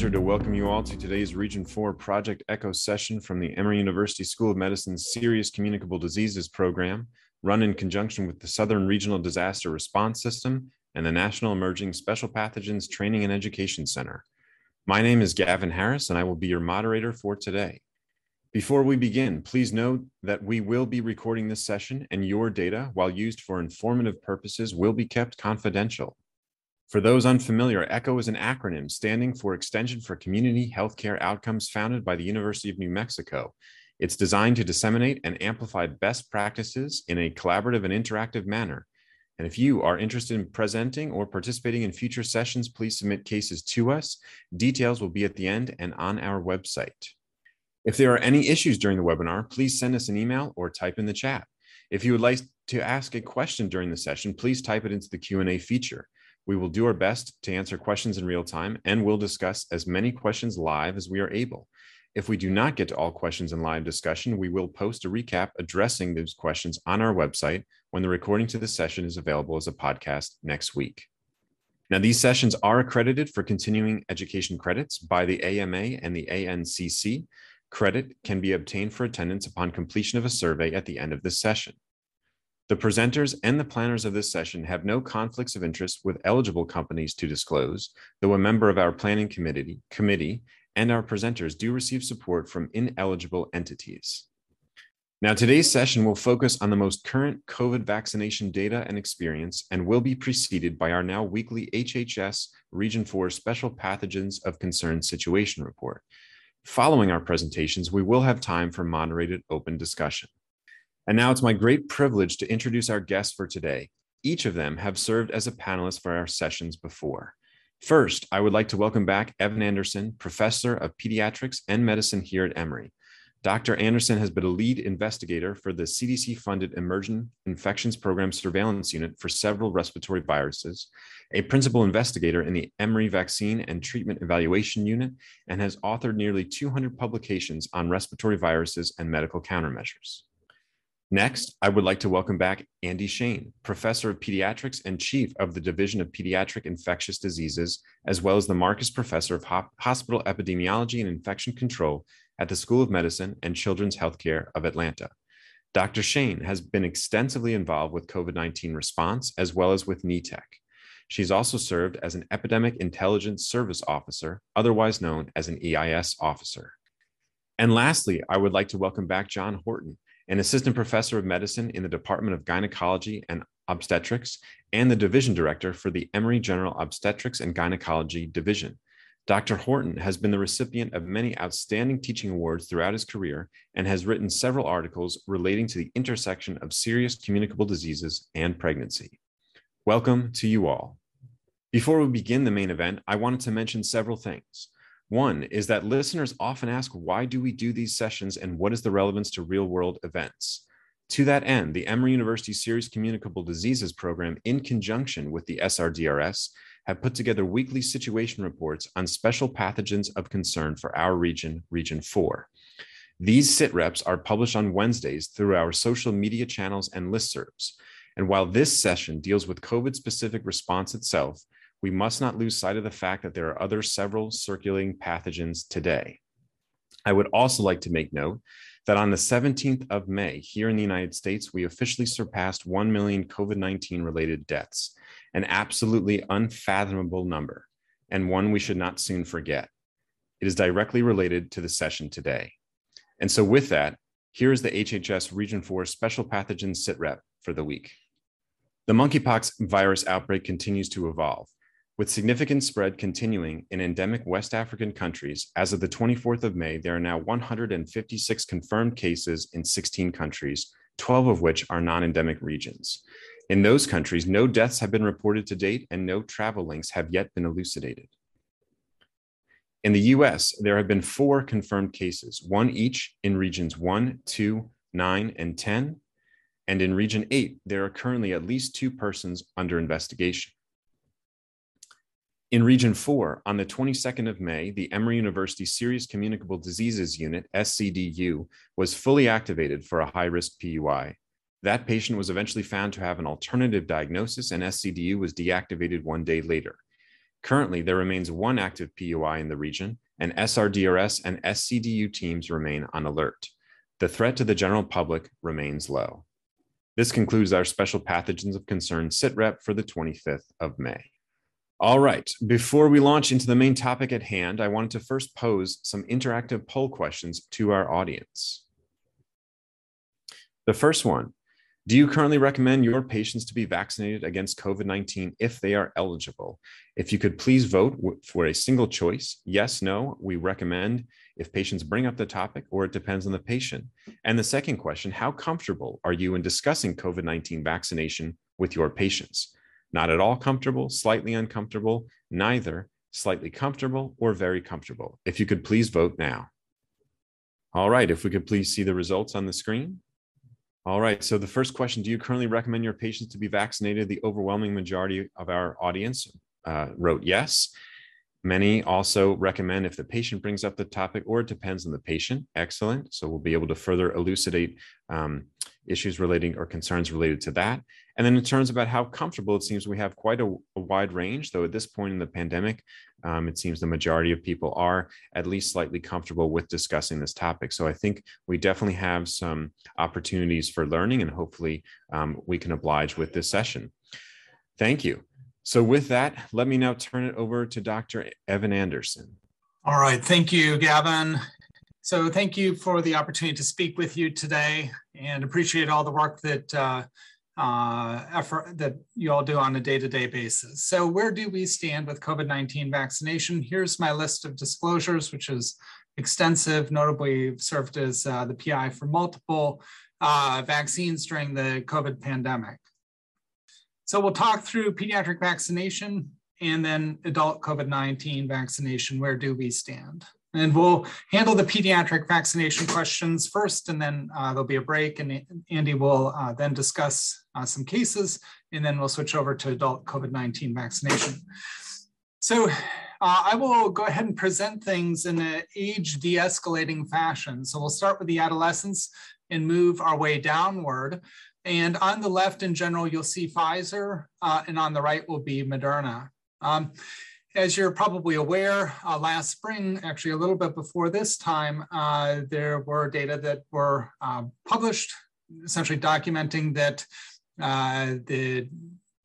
Pleasure to welcome you all to today's Region 4 Project Echo session from the Emory University School of Medicine's Serious Communicable Diseases program, run in conjunction with the Southern Regional Disaster Response System and the National Emerging Special Pathogens Training and Education Center. My name is Gavin Harris, and I will be your moderator for today. Before we begin, please note that we will be recording this session and your data, while used for informative purposes, will be kept confidential. For those unfamiliar, ECHO is an acronym standing for Extension for Community Healthcare Outcomes founded by the University of New Mexico. It's designed to disseminate and amplify best practices in a collaborative and interactive manner. And if you are interested in presenting or participating in future sessions, please submit cases to us. Details will be at the end and on our website. If there are any issues during the webinar, please send us an email or type in the chat. If you would like to ask a question during the session, please type it into the Q&A feature. We will do our best to answer questions in real time and we'll discuss as many questions live as we are able. If we do not get to all questions in live discussion, we will post a recap addressing those questions on our website when the recording to the session is available as a podcast next week. Now, these sessions are accredited for continuing education credits by the AMA and the ANCC. Credit can be obtained for attendance upon completion of a survey at the end of this session. The presenters and the planners of this session have no conflicts of interest with eligible companies to disclose, though a member of our planning committee, committee and our presenters do receive support from ineligible entities. Now, today's session will focus on the most current COVID vaccination data and experience and will be preceded by our now weekly HHS Region 4 Special Pathogens of Concern Situation Report. Following our presentations, we will have time for moderated open discussion. And now it's my great privilege to introduce our guests for today. Each of them have served as a panelist for our sessions before. First, I would like to welcome back Evan Anderson, Professor of Pediatrics and Medicine here at Emory. Dr. Anderson has been a lead investigator for the CDC funded Emergent Infections Program Surveillance Unit for several respiratory viruses, a principal investigator in the Emory Vaccine and Treatment Evaluation Unit, and has authored nearly 200 publications on respiratory viruses and medical countermeasures. Next, I would like to welcome back Andi Shane, Professor of Pediatrics and Chief of the Division of Pediatric Infectious Diseases, as well as the Marcus Professor of Hospital Epidemiology and Infection Control at the School of Medicine and Children's Healthcare of Atlanta. Dr. Shane has been extensively involved with COVID 19 response as well as with NETEC. She's also served as an Epidemic Intelligence Service Officer, otherwise known as an EIS officer. And lastly, I would like to welcome back John Horton, an assistant professor of medicine in the Department of Gynecology and Obstetrics, and the division director for the Emory General Obstetrics and Gynecology Division. Dr. Horton has been the recipient of many outstanding teaching awards throughout his career and has written several articles relating to the intersection of serious communicable diseases and pregnancy. Welcome to you all. Before we begin the main event, I wanted to mention several things. One is that listeners often ask, why do we do these sessions and what is the relevance to real world events? To that end, the Emory University Serious Communicable Diseases Program, in conjunction with the SRDRS, have put together weekly situation reports on special pathogens of concern for our region, Region 4. These sit reps are published on Wednesdays through our social media channels and listservs. And while this session deals with COVID specific response itself, we must not lose sight of the fact that there are other several circulating pathogens today. I would also like to make note that on the 17th of May, here in the United States, we officially surpassed 1 million COVID 19 related deaths, an absolutely unfathomable number, and one we should not soon forget. It is directly related to the session today. And so, with that, here is the HHS Region 4 Special Pathogen SITREP for the week. The monkeypox virus outbreak continues to evolve. With significant spread continuing in endemic West African countries, as of the 24th of May, there are now 156 confirmed cases in 16 countries, 12 of which are non endemic regions. In those countries, no deaths have been reported to date and no travel links have yet been elucidated. In the US, there have been four confirmed cases, one each in regions 1, 2, 9, and 10. And in region 8, there are currently at least two persons under investigation. In Region 4, on the 22nd of May, the Emory University Serious Communicable Diseases Unit, SCDU, was fully activated for a high risk PUI. That patient was eventually found to have an alternative diagnosis, and SCDU was deactivated one day later. Currently, there remains one active PUI in the region, and SRDRS and SCDU teams remain on alert. The threat to the general public remains low. This concludes our special pathogens of concern SITREP for the 25th of May. All right, before we launch into the main topic at hand, I wanted to first pose some interactive poll questions to our audience. The first one do you currently recommend your patients to be vaccinated against COVID 19 if they are eligible? If you could please vote for a single choice yes, no, we recommend if patients bring up the topic, or it depends on the patient. And the second question how comfortable are you in discussing COVID 19 vaccination with your patients? Not at all comfortable, slightly uncomfortable, neither, slightly comfortable, or very comfortable. If you could please vote now. All right, if we could please see the results on the screen. All right. So the first question: Do you currently recommend your patients to be vaccinated? The overwhelming majority of our audience uh, wrote yes. Many also recommend if the patient brings up the topic, or it depends on the patient. Excellent. So we'll be able to further elucidate um, issues relating or concerns related to that. And then in terms about how comfortable it seems we have quite a, a wide range, though at this point in the pandemic, um, it seems the majority of people are at least slightly comfortable with discussing this topic. So I think we definitely have some opportunities for learning, and hopefully um, we can oblige with this session. Thank you. So with that, let me now turn it over to Dr. Evan Anderson. All right, thank you, Gavin. So thank you for the opportunity to speak with you today and appreciate all the work that uh, uh, effort that you all do on a day-to-day basis. So where do we stand with COVID-19 vaccination? Here's my list of disclosures, which is extensive, notably served as uh, the PI for multiple uh, vaccines during the COVID pandemic. So we'll talk through pediatric vaccination and then adult COVID-19 vaccination. Where do we stand? And we'll handle the pediatric vaccination questions first, and then uh, there'll be a break, and Andi will uh, then discuss uh, some cases, and then we'll switch over to adult COVID-19 vaccination. So uh, I will go ahead and present things in an age de-escalating fashion. So we'll start with the adolescents and move our way downward. And on the left in general, you'll see Pfizer, uh, and on the right will be Moderna. Um, as you're probably aware, uh, last spring, actually a little bit before this time, uh, there were data that were uh, published, essentially documenting that uh, the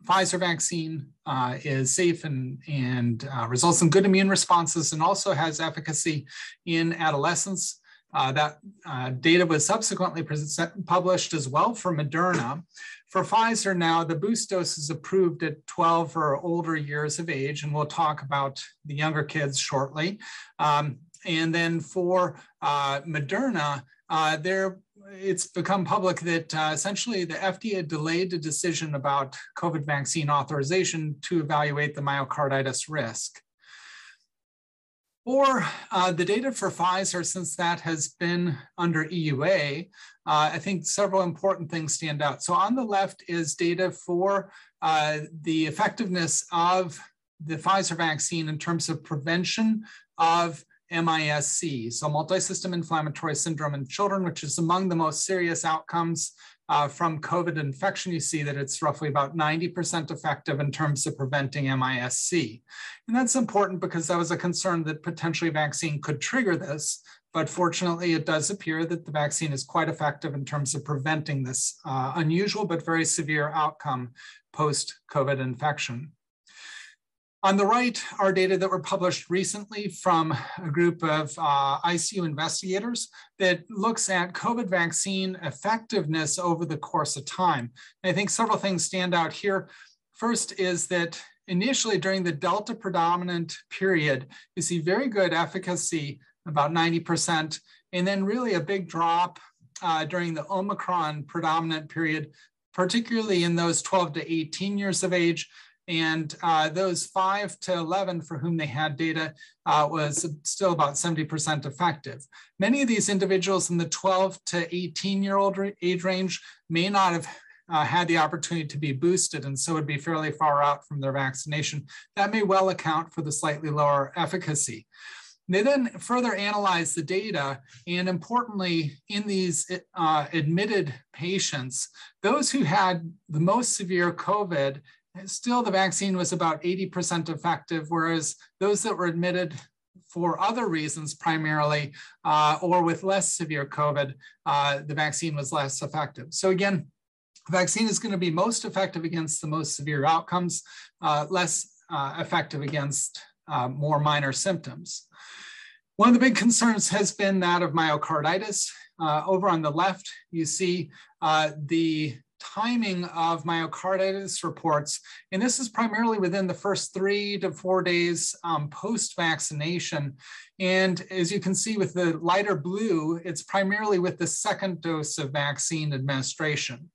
Pfizer vaccine uh, is safe and, and uh, results in good immune responses and also has efficacy in adolescents. That data was subsequently published as well for Moderna. For Pfizer now, the boost dose is approved at 12 or older years of age, and we'll talk about the younger kids shortly. Um, and then for uh, Moderna, uh, there it's become public that uh, essentially the FDA delayed a decision about COVID vaccine authorization to evaluate the myocarditis risk. Or uh, the data for Pfizer, since that has been under EUA, uh, I think several important things stand out. So on the left is data for uh, the effectiveness of the Pfizer vaccine in terms of prevention of MISC, so multisystem inflammatory syndrome in children, which is among the most serious outcomes uh, from COVID infection, you see that it's roughly about 90% effective in terms of preventing MISC. And that's important because that was a concern that potentially vaccine could trigger this. But fortunately, it does appear that the vaccine is quite effective in terms of preventing this uh, unusual but very severe outcome post COVID infection. On the right are data that were published recently from a group of uh, ICU investigators that looks at COVID vaccine effectiveness over the course of time. And I think several things stand out here. First is that initially during the Delta predominant period, you see very good efficacy, about 90%, and then really a big drop uh, during the Omicron predominant period, particularly in those 12 to 18 years of age, and uh, those 5 to 11 for whom they had data uh, was still about 70% effective. Many of these individuals in the 12 to 18 year old age range may not have uh, had the opportunity to be boosted and so would be fairly far out from their vaccination. That may well account for the slightly lower efficacy. They then further analyzed the data, and importantly, in these uh, admitted patients, those who had the most severe COVID still the vaccine was about 80% effective, whereas those that were admitted for other reasons primarily uh, or with less severe COVID, uh, the vaccine was less effective. So again, vaccine is going to be most effective against the most severe outcomes, uh, less uh, effective against uh, more minor symptoms. One of the big concerns has been that of myocarditis. Uh, over on the left, you see the timing of myocarditis reports. And this is primarily within the first three to four days um, post-vaccination. And as you can see with the lighter blue, it's primarily with the second dose of vaccine administration.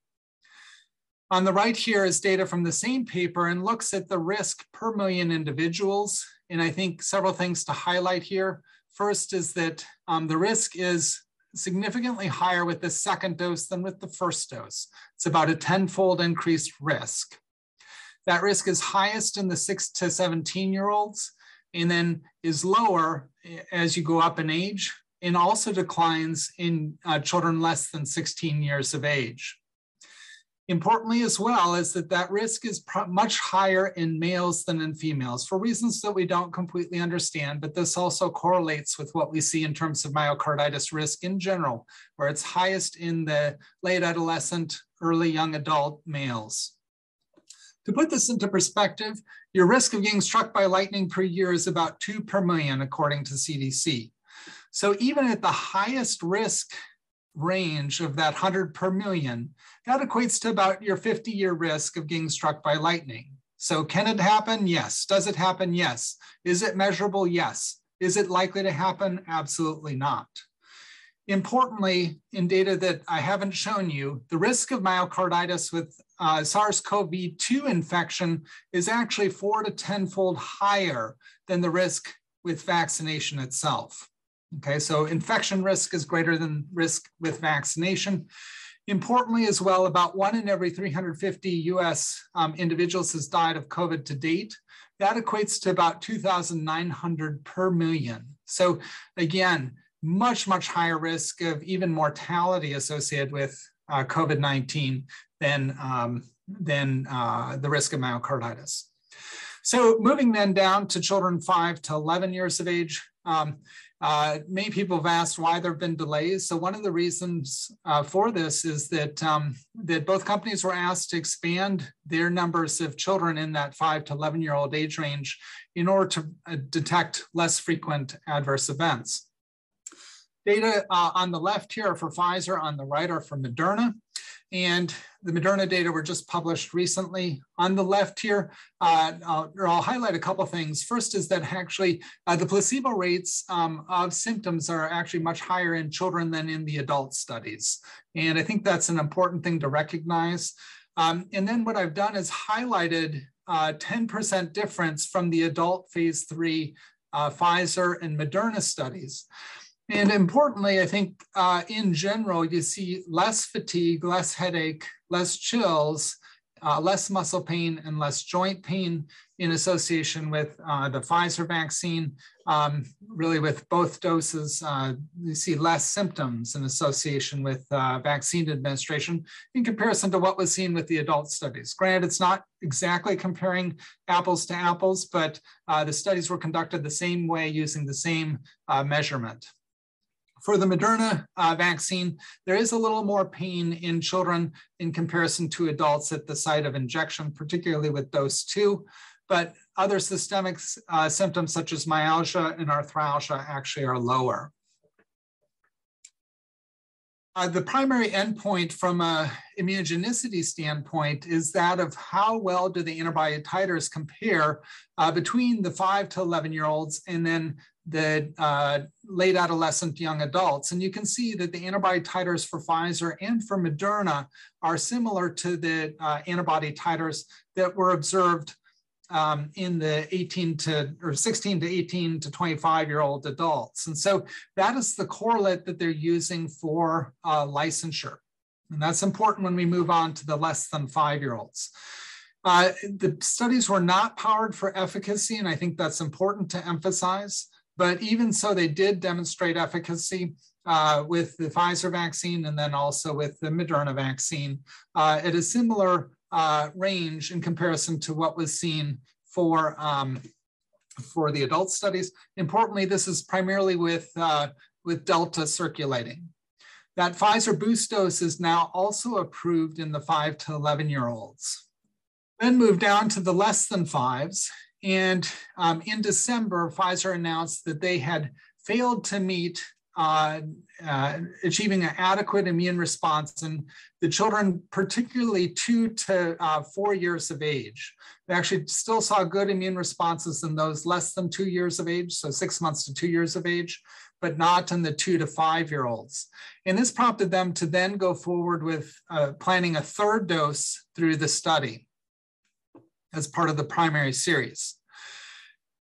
On the right here is data from the same paper and looks at the risk per million individuals. And I think several things to highlight here. First is that um, the risk is significantly higher with the second dose than with the first dose. It's about a tenfold increased risk. That risk is highest in the six to 17 year olds and then is lower as you go up in age and also declines in uh, children less than 16 years of age. Importantly as well is that that risk is much higher in males than in females for reasons that we don't completely understand, but this also correlates with what we see in terms of myocarditis risk in general, where it's highest in the late adolescent, early young adult males. To put this into perspective, your risk of getting struck by lightning per year is about two per million, according to CDC. So even at the highest risk range of that 100 per million, that equates to about your 50 year risk of getting struck by lightning. So can it happen? Yes. Does it happen? Yes. Is it measurable? Yes. Is it likely to happen? Absolutely not. Importantly, in data that I haven't shown you, the risk of myocarditis with uh, SARS-CoV-2 infection is actually four to 10 fold higher than the risk with vaccination itself. Okay, so infection risk is greater than risk with vaccination. Importantly, as well, about one in every 350 US um, individuals has died of COVID to date. That equates to about 2,900 per million. So, again, much, much higher risk of even mortality associated with uh, COVID 19 than, um, than uh, the risk of myocarditis. So, moving then down to children 5 to 11 years of age. Um, uh, many people have asked why there have been delays. So one of the reasons uh, for this is that um, that both companies were asked to expand their numbers of children in that five to 11 year old age range in order to uh, detect less frequent adverse events. Data uh, on the left here are for Pfizer, on the right are for Moderna. And the Moderna data were just published recently. On the left here, uh, I'll, I'll, highlight a couple things. First is that actually uh, the placebo rates um, of symptoms are actually much higher in children than in the adult studies. And I think that's an important thing to recognize. Um, and then what I've done is highlighted 10% uh, difference from the adult phase three uh, Pfizer and Moderna studies. And importantly, I think uh, in general, you see less fatigue, less headache, less chills, uh, less muscle pain, and less joint pain in association with uh, the Pfizer vaccine. Um, really, with both doses, uh, you see less symptoms in association with uh, vaccine administration in comparison to what was seen with the adult studies. Granted, it's not exactly comparing apples to apples, but uh, the studies were conducted the same way using the same measurement. For the Moderna uh, vaccine, there is a little more pain in children in comparison to adults at the site of injection, particularly with dose two. But other systemic uh, symptoms such as myalgia and arthralgia actually are lower. Uh, the primary endpoint from a immunogenicity standpoint is that of how well do the antibody titers compare uh, between the 5 to 11 year olds and then the uh, late adolescent young adults. And you can see that the antibody titers for Pfizer and for Moderna are similar to the uh, antibody titers that were observed um, in the 18 to or 16 to 18 to 25 year old adults. And so that is the correlate that they're using for uh, licensure. And that's important when we move on to the less than five year olds. Uh, the studies were not powered for efficacy, and I think that's important to emphasize. But even so, they did demonstrate efficacy uh, with the Pfizer vaccine and then also with the Moderna vaccine uh, at a similar uh, range in comparison to what was seen for, um, for the adult studies. Importantly, this is primarily with, uh, with Delta circulating. That Pfizer boost dose is now also approved in the 5 to 11 year olds. Then move down to the less than fives. And um, in December, Pfizer announced that they had failed to meet uh, uh, achieving an adequate immune response in the children, particularly two to uh, four years of age. They actually still saw good immune responses in those less than two years of age, so six months to two years of age, but not in the two to five year olds. And this prompted them to then go forward with uh, planning a third dose through the study as part of the primary series.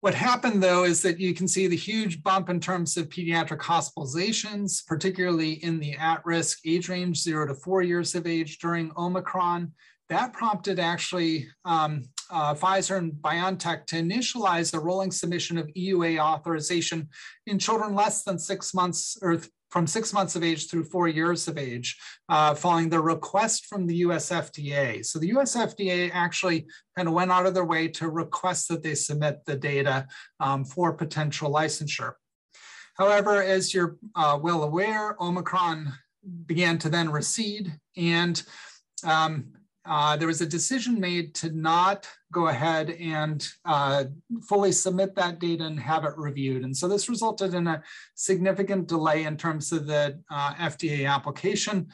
What happened though is that you can see the huge bump in terms of pediatric hospitalizations, particularly in the at-risk age range, zero to four years of age during Omicron. That prompted actually um, uh, Pfizer and BioNTech to initialize a rolling submission of EUA authorization in children less than six months or from six months of age through four years of age, uh, following the request from the US FDA. So the US FDA actually kind of went out of their way to request that they submit the data um, for potential licensure. However, as you're uh, well aware, Omicron began to then recede and um, uh, there was a decision made to not go ahead and uh, fully submit that data and have it reviewed. And so this resulted in a significant delay in terms of the uh, FDA application.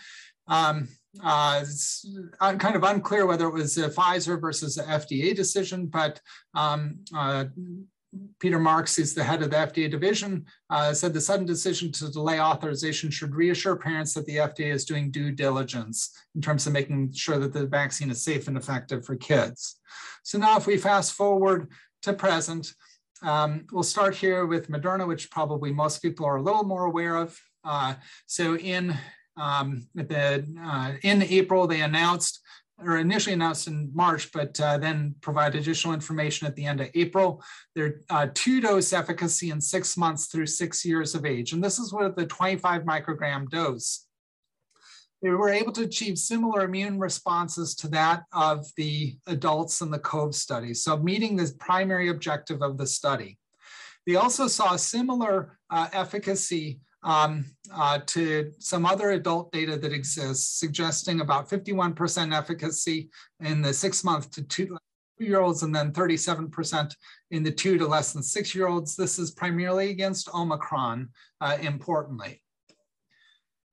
Um, uh, it's kind of unclear whether it was a Pfizer versus an FDA decision, but um, uh, Peter Marks, who's the head of the FDA division, uh, said the sudden decision to delay authorization should reassure parents that the FDA is doing due diligence in terms of making sure that the vaccine is safe and effective for kids. So now if we fast forward to present, um, we'll start here with Moderna, which probably most people are a little more aware of. Uh, so in um, the, uh, in April, they announced or initially announced in March, but uh, then provide additional information at the end of April. Their uh, two dose efficacy in six months through six years of age. And this is with the 25 microgram dose. They were able to achieve similar immune responses to that of the adults in the COVE study. So meeting the primary objective of the study. They also saw similar uh, efficacy um, uh, to some other adult data that exists, suggesting about 51% efficacy in the six month to two year olds and then 37% in the two to less than six year olds. This is primarily against Omicron, uh, importantly.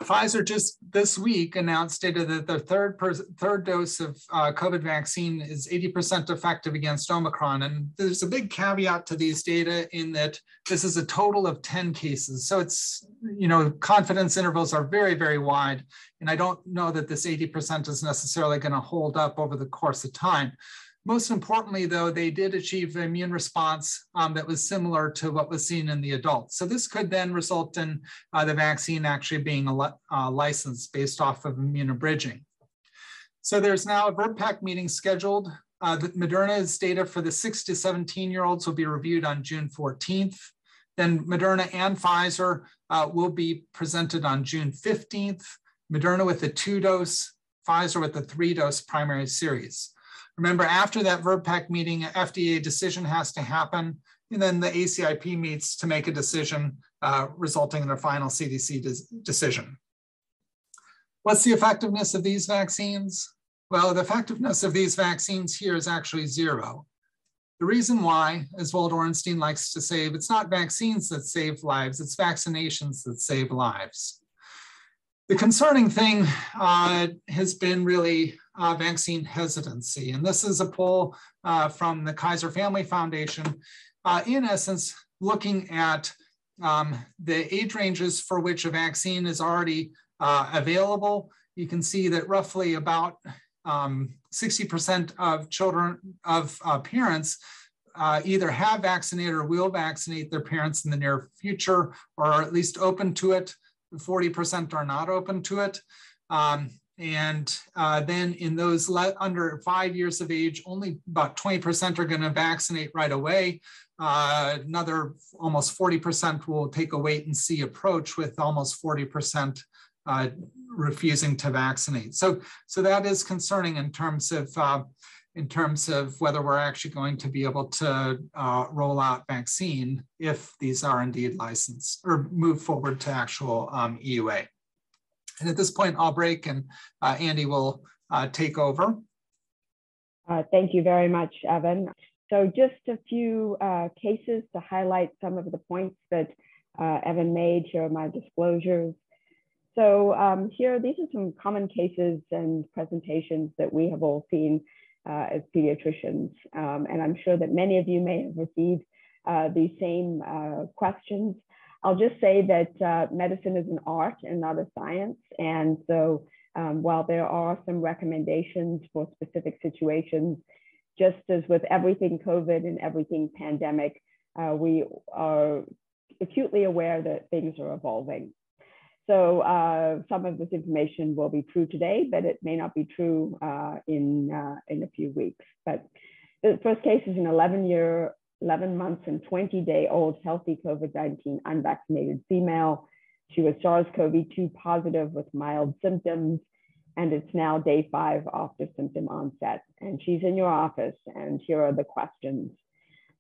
Pfizer just this week announced data that the third third dose of uh, COVID vaccine is 80% effective against Omicron. And there's a big caveat to these data in that this is a total of 10 cases. So it's, you know, confidence intervals are very, very wide. And I don't know that this 80% is necessarily going to hold up over the course of time. Most importantly, though, they did achieve an immune response um, that was similar to what was seen in the adults. So this could then result in uh, the vaccine actually being a uh, licensed based off of immunobridging. So there's now a VRBPAC meeting scheduled. Uh, Moderna's data for the six to 17 year olds will be reviewed on June 14th. Then Moderna and Pfizer uh, will be presented on June 15th. Moderna with the two dose, Pfizer with the three dose primary series. Remember, after that VRBPAC meeting, an FDA decision has to happen, and then the ACIP meets to make a decision, uh, resulting in a final CDC de decision. What's the effectiveness of these vaccines? Well, the effectiveness of these vaccines here is actually zero. The reason why, as Walt Orenstein likes to say, it's not vaccines that save lives, it's vaccinations that save lives. The concerning thing uh, has been really uh, vaccine hesitancy. And this is a poll uh, from the Kaiser Family Foundation, uh, in essence, looking at um, the age ranges for which a vaccine is already uh, available. You can see that roughly about 60% um, of children, of uh, parents, uh, either have vaccinated or will vaccinate their parents in the near future, or at least open to it. 40% are not open to it. Um, and uh, then in those under five years of age, only about 20% are going to vaccinate right away. Uh, another almost 40% will take a wait and see approach with almost 40% uh, refusing to vaccinate. So, so that is concerning in terms of uh, in terms of whether we're actually going to be able to uh, roll out vaccine if these are indeed licensed or move forward to actual um, EUA. And at this point, I'll break and uh, Andi will uh, take over. Uh, thank you very much, Evan. So just a few uh, cases to highlight some of the points that uh, Evan made. Here are my disclosures. So um, here, these are some common cases and presentations that we have all seen uh, as pediatricians. Um, and I'm sure that many of you may have received these same questions. I'll just say that uh, medicine is an art and not a science. And so um, while there are some recommendations for specific situations, just as with everything COVID and everything pandemic, uh, we are acutely aware that things are evolving. So uh, some of this information will be true today, but it may not be true uh, in, uh, in a few weeks. But the first case is an 11 year, 11 months and 20 day old healthy COVID-19 unvaccinated female. She was SARS-CoV-2 positive with mild symptoms and it's now day five after symptom onset. And she's in your office and here are the questions.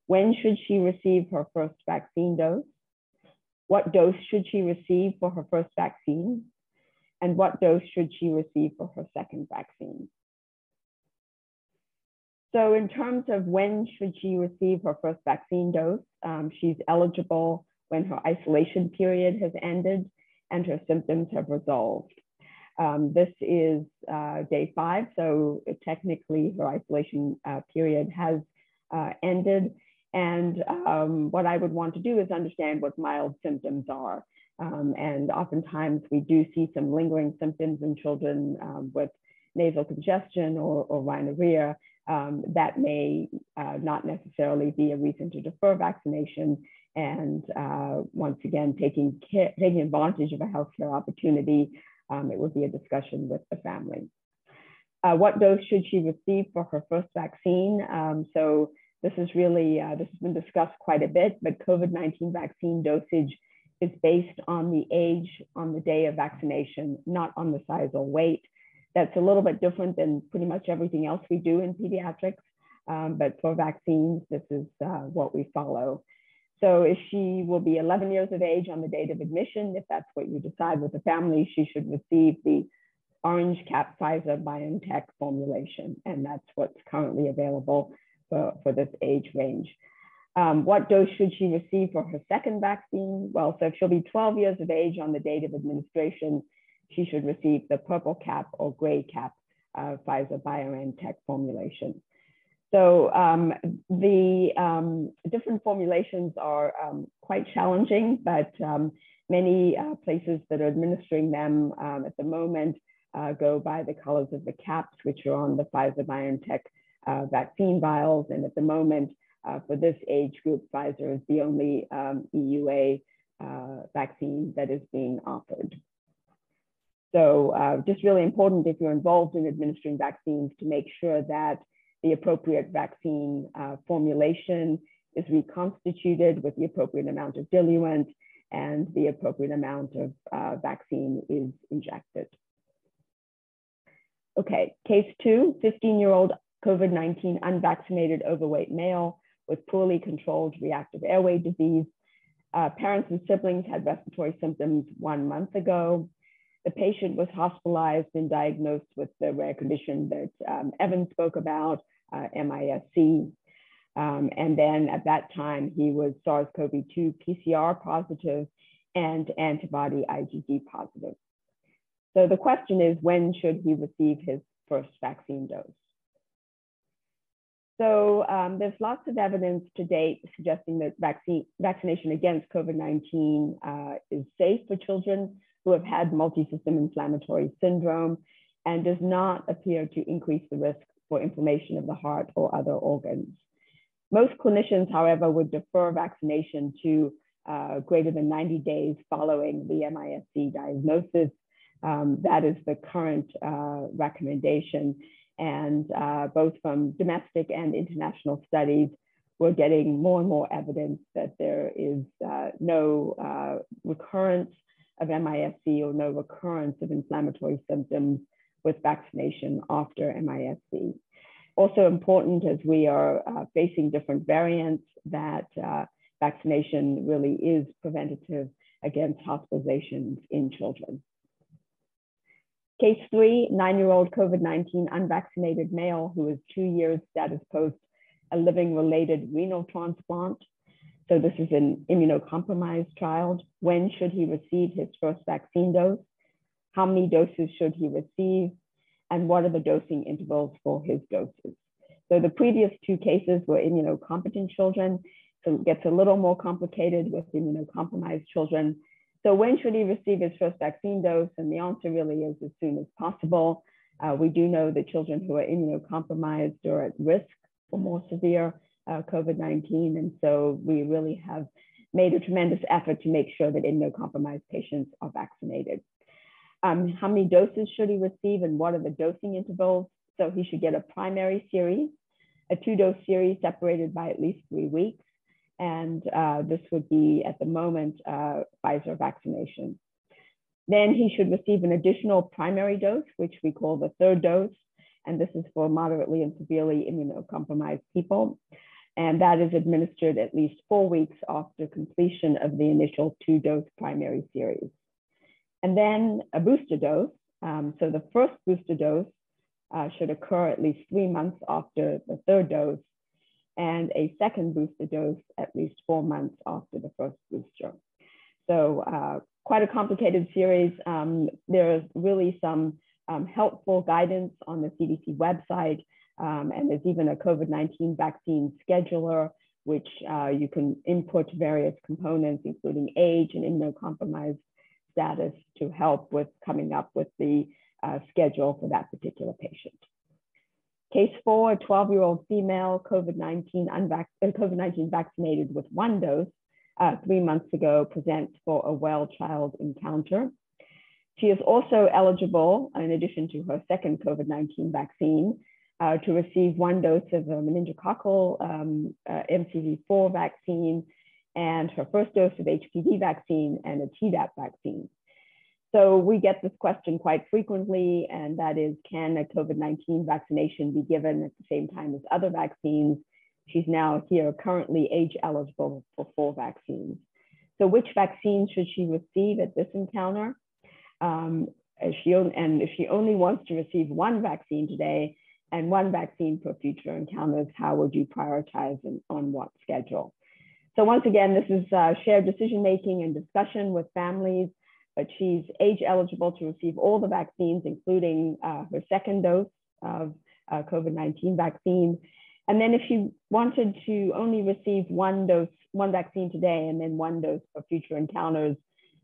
When should she receive her first vaccine dose? What dose should she receive for her first vaccine? And what dose should she receive for her second vaccine? So in terms of when should she receive her first vaccine dose, um, she's eligible when her isolation period has ended and her symptoms have resolved. Um, this is uh, day five, so technically her isolation uh, period has uh, ended and um, what I would want to do is understand what mild symptoms are. Um, and oftentimes we do see some lingering symptoms in children um, with nasal congestion or, or rhinorrhea. Um, that may uh, not necessarily be a reason to defer vaccination. And uh, once again, taking, care, taking advantage of a healthcare opportunity, um, it would be a discussion with the family. Uh, what dose should she receive for her first vaccine? Um, so this is really, uh, this has been discussed quite a bit, but COVID-19 vaccine dosage is based on the age on the day of vaccination, not on the size or weight. That's a little bit different than pretty much everything else we do in pediatrics. Um, but for vaccines, this is uh, what we follow. So if she will be 11 years of age on the date of admission, if that's what you decide with the family, she should receive the orange cap Pfizer BioNTech formulation. And that's what's currently available for, for this age range. Um, what dose should she receive for her second vaccine? Well, so if she'll be 12 years of age on the date of administration, she should receive the purple cap or gray cap uh, Pfizer BioNTech formulation. So um, the um, different formulations are um, quite challenging, but um, many uh, places that are administering them um, at the moment uh, go by the colors of the caps, which are on the Pfizer BioNTech uh, vaccine vials. And at the moment, uh, for this age group, Pfizer is the only um, EUA uh, vaccine that is being offered. So uh, just really important if you're involved in administering vaccines to make sure that the appropriate vaccine uh, formulation is reconstituted with the appropriate amount of diluent and the appropriate amount of uh, vaccine is injected. Okay, case two, 15-year-old COVID-19 unvaccinated overweight male with poorly controlled reactive airway disease. Uh, parents and siblings had respiratory symptoms one month ago. The patient was hospitalized and diagnosed with the rare condition that um, Evan spoke about, uh, MIS-C. Um, and then at that time, he was SARS-CoV-2 PCR positive and antibody IgG positive. So the question is, when should he receive his first vaccine dose? So um, there's lots of evidence to date suggesting that vaccine, vaccination against COVID-19 uh, is safe for children who have had multi-system inflammatory syndrome and does not appear to increase the risk for inflammation of the heart or other organs. Most clinicians, however, would defer vaccination to uh, greater than 90 days following the MIS-C diagnosis. Um, that is the current uh, recommendation. And uh, both from domestic and international studies, we're getting more and more evidence that there is uh, no uh, recurrence of MIS-C or no recurrence of inflammatory symptoms with vaccination after MIS-C. Also important as we are uh, facing different variants that uh, vaccination really is preventative against hospitalizations in children. Case three, nine-year-old COVID-19 unvaccinated male who is two years status post a living related renal transplant. So this is an immunocompromised child. When should he receive his first vaccine dose? How many doses should he receive? And what are the dosing intervals for his doses? So the previous two cases were immunocompetent children. So it gets a little more complicated with immunocompromised children. So when should he receive his first vaccine dose? And the answer really is as soon as possible. Uh, we do know that children who are immunocompromised are at risk for more severe uh, COVID-19. And so we really have made a tremendous effort to make sure that immunocompromised patients are vaccinated. Um, how many doses should he receive and what are the dosing intervals? So he should get a primary series, a two dose series separated by at least three weeks. And uh, this would be at the moment uh, Pfizer vaccination. Then he should receive an additional primary dose, which we call the third dose. And this is for moderately and severely immunocompromised people. And that is administered at least four weeks after completion of the initial two dose primary series. And then a booster dose. Um, so the first booster dose uh, should occur at least three months after the third dose, and a second booster dose at least four months after the first booster. So uh, quite a complicated series. Um, there's really some um, helpful guidance on the CDC website, um, and there's even a COVID-19 vaccine scheduler, which uh, you can input various components, including age and immunocompromised status to help with coming up with the uh, schedule for that particular patient. Case four, a 12-year-old female COVID-19 unvac COVID-19 vaccinated with one dose uh, three months ago presents for a well-child encounter. She is also eligible, in addition to her second COVID-19 vaccine, uh, to receive one dose of a meningococcal um, uh, MCV4 vaccine and her first dose of HPV vaccine and a Tdap vaccine. So we get this question quite frequently, and that is, can a COVID-19 vaccination be given at the same time as other vaccines? She's now here currently age eligible for four vaccines. So which vaccine should she receive at this encounter? Um, she, and if she only wants to receive one vaccine today and one vaccine for future encounters, how would you prioritize and on what schedule? So once again, this is uh, shared decision-making and discussion with families but she's age eligible to receive all the vaccines, including uh, her second dose of uh, COVID-19 vaccine. And then if she wanted to only receive one dose, one vaccine today, and then one dose for future encounters,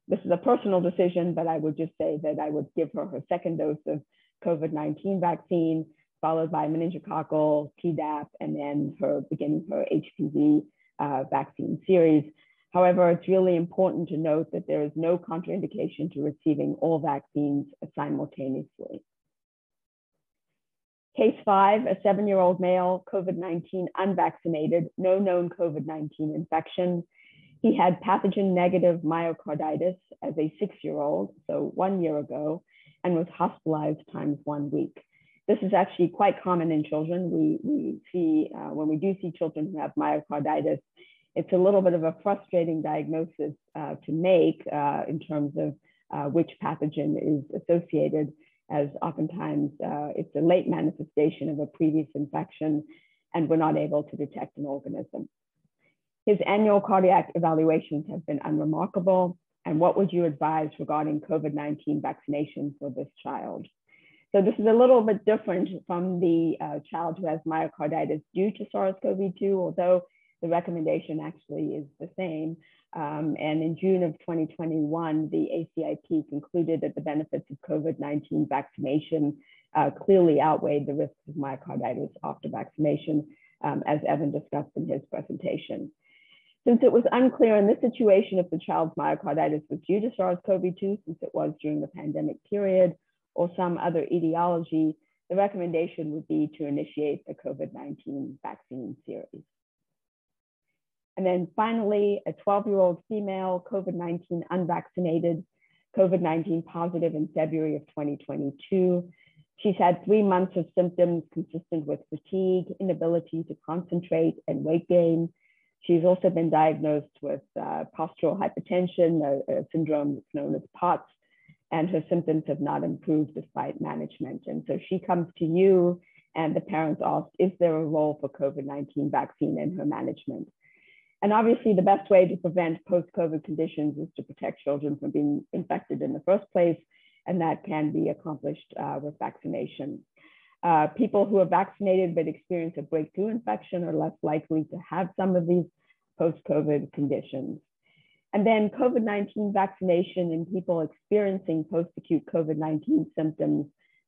this is a personal decision, but I would just say that I would give her her second dose of COVID-19 vaccine, followed by meningococcal, Tdap, and then her beginning her HPV uh, vaccine series. However, it's really important to note that there is no contraindication to receiving all vaccines simultaneously. Case five, a seven-year-old male, COVID-19 unvaccinated, no known COVID-19 infection. He had pathogen negative myocarditis as a six-year-old, so one year ago, and was hospitalized times one week. This is actually quite common in children. We, we see, uh, when we do see children who have myocarditis, it's a little bit of a frustrating diagnosis uh, to make uh, in terms of uh, which pathogen is associated, as oftentimes uh, it's a late manifestation of a previous infection and we're not able to detect an organism. His annual cardiac evaluations have been unremarkable. And what would you advise regarding COVID-19 vaccination for this child? So this is a little bit different from the uh, child who has myocarditis due to SARS-CoV-2, although the recommendation actually is the same. Um, and in June of 2021, the ACIP concluded that the benefits of COVID-19 vaccination uh, clearly outweighed the risks of myocarditis after vaccination, um, as Evan discussed in his presentation. Since it was unclear in this situation if the child's myocarditis was due to SARS-CoV-2, since it was during the pandemic period, or some other etiology, the recommendation would be to initiate the COVID-19 vaccine series. And then finally, a 12 year old female, COVID 19 unvaccinated, COVID 19 positive in February of 2022. She's had three months of symptoms consistent with fatigue, inability to concentrate, and weight gain. She's also been diagnosed with uh, postural hypertension, a, a syndrome known as POTS, and her symptoms have not improved despite management. And so she comes to you, and the parents ask, Is there a role for COVID 19 vaccine in her management? And obviously, the best way to prevent post COVID conditions is to protect children from being infected in the first place and that can be accomplished uh, with vaccination. Uh, people who are vaccinated but experience a breakthrough infection are less likely to have some of these post-COVID conditions. And then COVID-19 vaccination in people experiencing post-acute COVID-19 symptoms,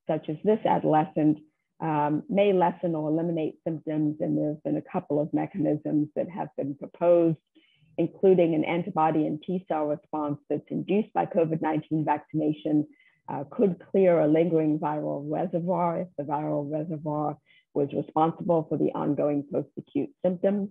such as this adolescent, um, may lessen or eliminate symptoms. And there's been a couple of mechanisms that have been proposed, including an antibody and T cell response that's induced by COVID-19 vaccination uh, could clear a lingering viral reservoir if the viral reservoir was responsible for the ongoing post-acute symptoms.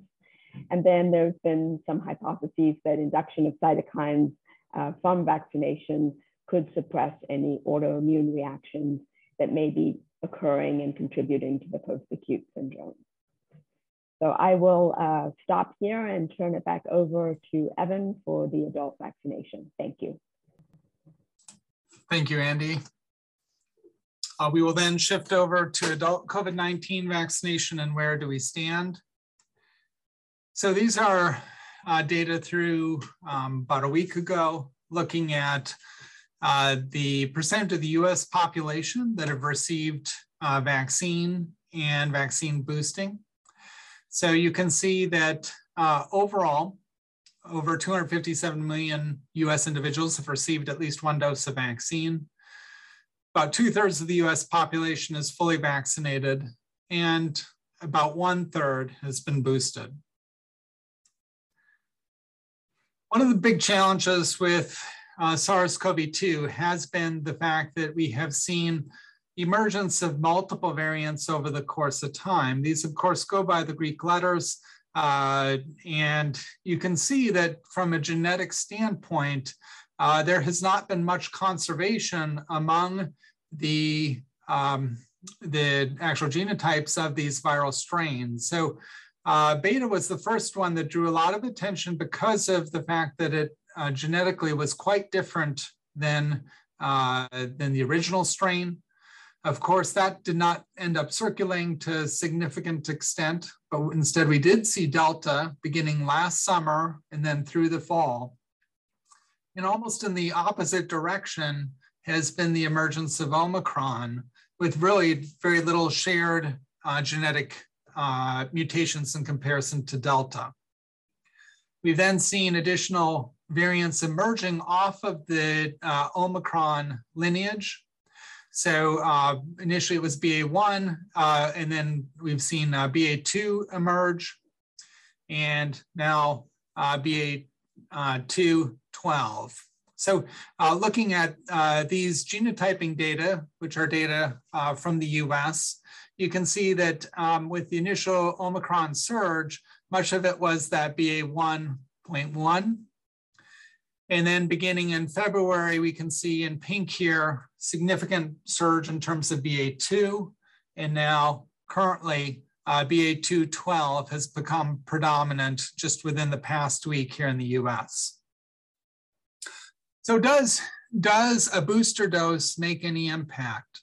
And then there's been some hypotheses that induction of cytokines uh, from vaccination could suppress any autoimmune reactions that may be occurring and contributing to the post-acute syndrome. So I will uh, stop here and turn it back over to Evan for the adult vaccination. Thank you. Thank you, Andi. Uh, we will then shift over to adult COVID-19 vaccination and where do we stand. So these are uh, data through um, about a week ago, looking at uh, the percent of the US population that have received uh, vaccine and vaccine boosting. So you can see that uh, overall, over 257 million US individuals have received at least one dose of vaccine. About two thirds of the US population is fully vaccinated, and about one third has been boosted. One of the big challenges with uh, SARS-CoV-2 has been the fact that we have seen emergence of multiple variants over the course of time. These, of course, go by the Greek letters uh, and you can see that from a genetic standpoint, uh, there has not been much conservation among the, um, the actual genotypes of these viral strains. So uh, beta was the first one that drew a lot of attention because of the fact that it uh, genetically was quite different than, uh, than the original strain. Of course, that did not end up circulating to significant extent, but instead we did see Delta beginning last summer and then through the fall. And almost in the opposite direction has been the emergence of Omicron with really very little shared uh, genetic uh, mutations in comparison to Delta. We've then seen additional variants emerging off of the uh, Omicron lineage, so uh, initially it was BA1, uh, and then we've seen uh, BA2 emerge, and now uh, BA2 12. So looking at these genotyping data, which are data from the US, you can see that um, with the initial Omicron surge, much of it was that BA1.1 and then beginning in February, we can see in pink here, significant surge in terms of BA2. And now currently uh, BA212 has become predominant just within the past week here in the US. So does, does a booster dose make any impact?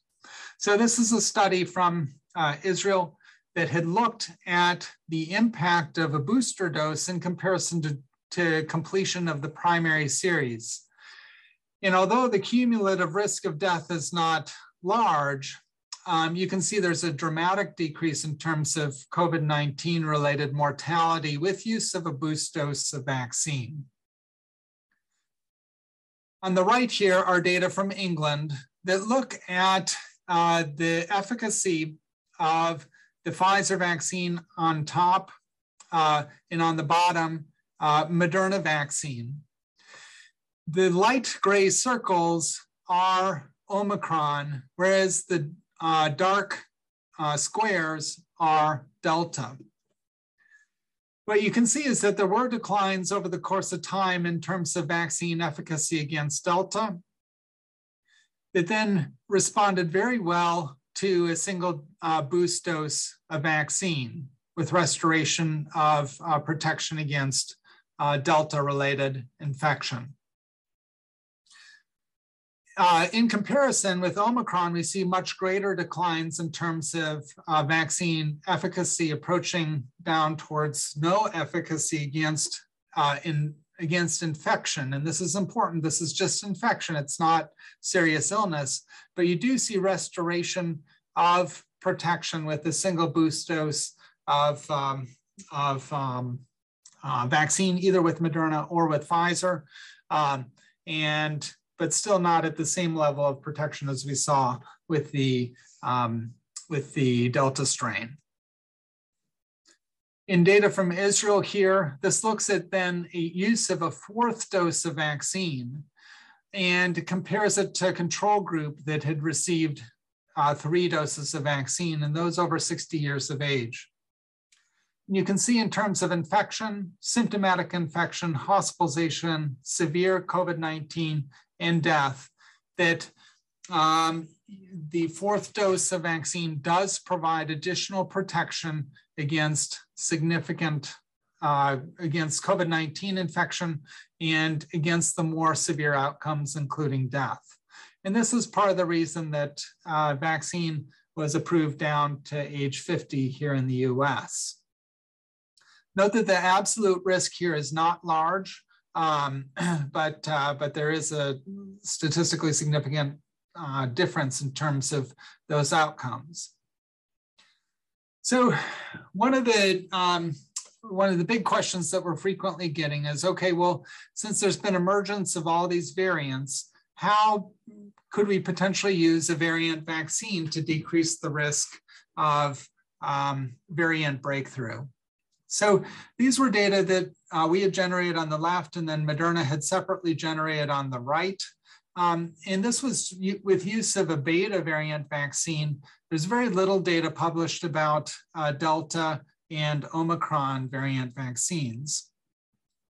So this is a study from uh, Israel that had looked at the impact of a booster dose in comparison to to completion of the primary series. And although the cumulative risk of death is not large, um, you can see there's a dramatic decrease in terms of COVID-19 related mortality with use of a boost dose of vaccine. On the right here are data from England that look at uh, the efficacy of the Pfizer vaccine on top uh, and on the bottom, uh, Moderna vaccine. The light gray circles are Omicron, whereas the uh, dark uh, squares are Delta. What you can see is that there were declines over the course of time in terms of vaccine efficacy against Delta. It then responded very well to a single uh, boost dose of vaccine with restoration of uh, protection against uh, Delta related infection. Uh, in comparison with Omicron, we see much greater declines in terms of uh, vaccine efficacy approaching down towards no efficacy against, uh, in, against infection. And this is important. This is just infection. It's not serious illness, but you do see restoration of protection with a single boost dose of, um, of um, uh, vaccine, either with Moderna or with Pfizer. Um, and but still not at the same level of protection as we saw with the, um, with the Delta strain. In data from Israel here, this looks at then a use of a fourth dose of vaccine and compares it to a control group that had received uh, three doses of vaccine and those over 60 years of age. You can see in terms of infection, symptomatic infection, hospitalization, severe COVID-19, and death, that um, the fourth dose of vaccine does provide additional protection against significant, uh, against COVID-19 infection and against the more severe outcomes, including death. And this is part of the reason that uh, vaccine was approved down to age 50 here in the US. Note that the absolute risk here is not large. Um, but, uh, but there is a statistically significant uh, difference in terms of those outcomes. So one of the um, one of the big questions that we're frequently getting is, okay, well, since there's been emergence of all these variants, how could we potentially use a variant vaccine to decrease the risk of um, variant breakthrough? So these were data that uh, we had generated on the left and then Moderna had separately generated on the right. Um, and this was with use of a beta variant vaccine. There's very little data published about uh, Delta and Omicron variant vaccines.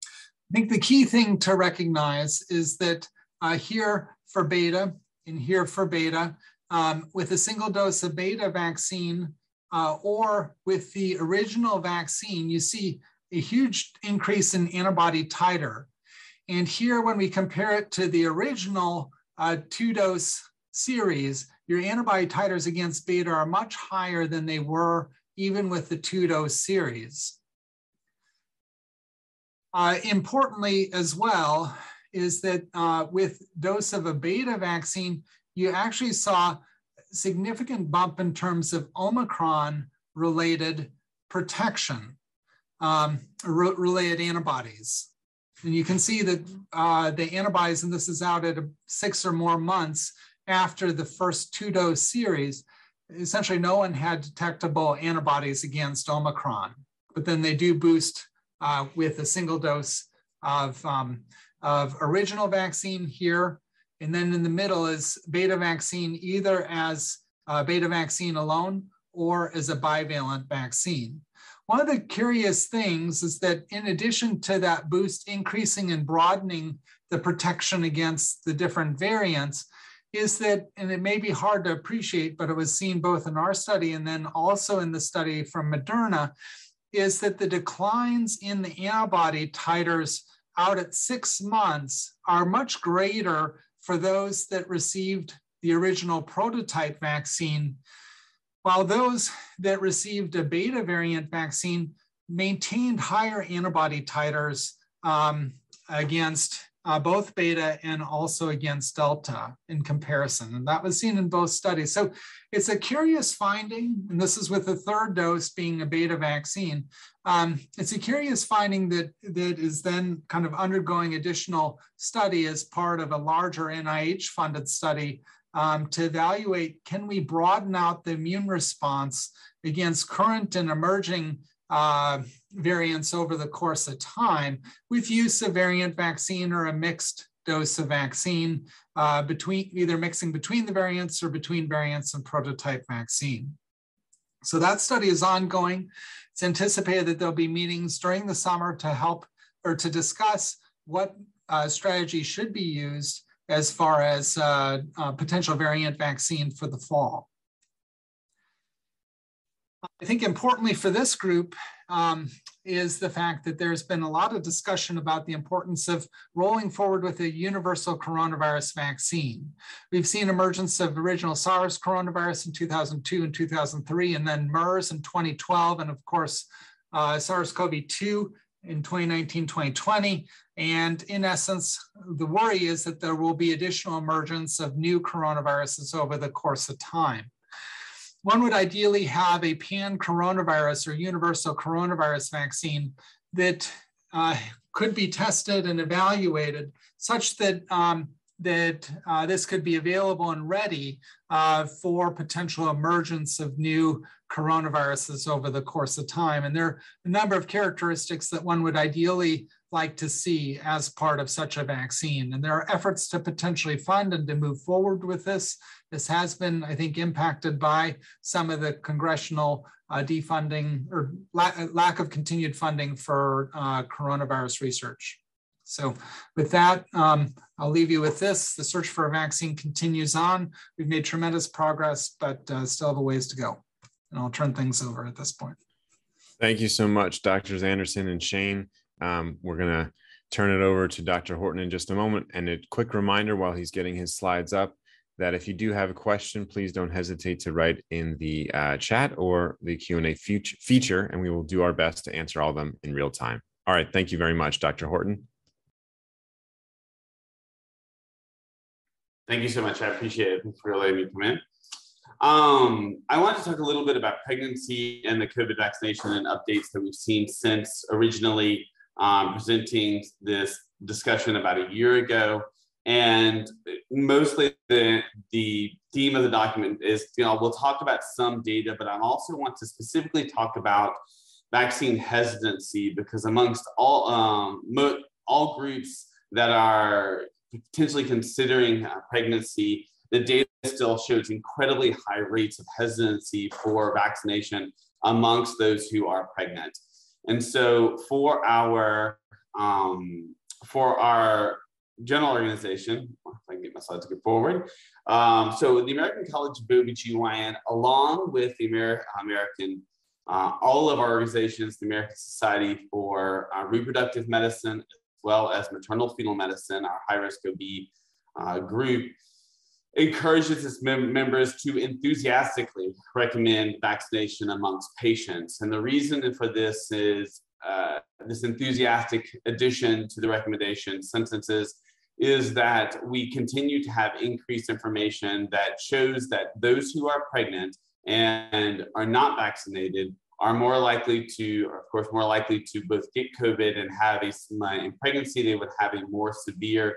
I think the key thing to recognize is that uh, here for beta and here for beta, um, with a single dose of beta vaccine, uh, or with the original vaccine, you see a huge increase in antibody titer. And here, when we compare it to the original uh, two dose series, your antibody titers against beta are much higher than they were even with the two dose series. Uh, importantly, as well, is that uh, with dose of a beta vaccine, you actually saw significant bump in terms of Omicron related protection, um, re related antibodies. And you can see that uh, the antibodies, and this is out at six or more months after the first two dose series, essentially no one had detectable antibodies against Omicron, but then they do boost uh, with a single dose of, um, of original vaccine here and then in the middle is beta vaccine, either as beta vaccine alone or as a bivalent vaccine. One of the curious things is that in addition to that boost increasing and broadening the protection against the different variants, is that, and it may be hard to appreciate, but it was seen both in our study and then also in the study from Moderna, is that the declines in the antibody titers out at six months are much greater for those that received the original prototype vaccine, while those that received a beta variant vaccine maintained higher antibody titers um, against uh, both beta and also against delta in comparison. And that was seen in both studies. So it's a curious finding, and this is with the third dose being a beta vaccine. Um, it's a curious finding that, that is then kind of undergoing additional study as part of a larger NIH funded study um, to evaluate can we broaden out the immune response against current and emerging uh, variants over the course of time with use of variant vaccine or a mixed dose of vaccine uh, between either mixing between the variants or between variants and prototype vaccine. So that study is ongoing. It's anticipated that there'll be meetings during the summer to help or to discuss what uh, strategy should be used as far as uh, potential variant vaccine for the fall. I think importantly for this group um, is the fact that there's been a lot of discussion about the importance of rolling forward with a universal coronavirus vaccine. We've seen emergence of original SARS coronavirus in 2002 and 2003, and then MERS in 2012, and of course, uh, SARS-CoV-2 in 2019, 2020. And in essence, the worry is that there will be additional emergence of new coronaviruses over the course of time one would ideally have a pan coronavirus or universal coronavirus vaccine that uh, could be tested and evaluated such that um, that uh, this could be available and ready uh, for potential emergence of new coronaviruses over the course of time. And there are a number of characteristics that one would ideally like to see as part of such a vaccine. And there are efforts to potentially fund and to move forward with this. This has been, I think, impacted by some of the congressional uh, defunding or la lack of continued funding for uh, coronavirus research. So with that, um, I'll leave you with this. The search for a vaccine continues on. We've made tremendous progress, but uh, still have a ways to go. And I'll turn things over at this point. Thank you so much, Drs. Anderson and Shane. Um, we're going to turn it over to Dr. Horton in just a moment. And a quick reminder while he's getting his slides up that if you do have a question, please don't hesitate to write in the uh, chat or the Q&A feature, and we will do our best to answer all of them in real time. All right, thank you very much, Dr. Horton. Thank you so much. I appreciate it Thanks for letting me come in. Um, I want to talk a little bit about pregnancy and the COVID vaccination and updates that we've seen since originally um, presenting this discussion about a year ago. And mostly the, the theme of the document is, you know, we'll talk about some data, but I also want to specifically talk about vaccine hesitancy because amongst all, um, all groups that are potentially considering pregnancy, the data still shows incredibly high rates of hesitancy for vaccination amongst those who are pregnant. And so for our um, for our general organization, if I can get my slides to go forward. Um, so the American College of OBGYN, along with the Amer American, uh, all of our organizations, the American Society for uh, Reproductive Medicine, well as Maternal Fetal Medicine, our high risk OB uh, group, encourages its mem- members to enthusiastically recommend vaccination amongst patients. And the reason for this is uh, this enthusiastic addition to the recommendation sentences is that we continue to have increased information that shows that those who are pregnant and are not vaccinated are more likely to, of course, more likely to both get COVID and have a, in pregnancy, they would have a more severe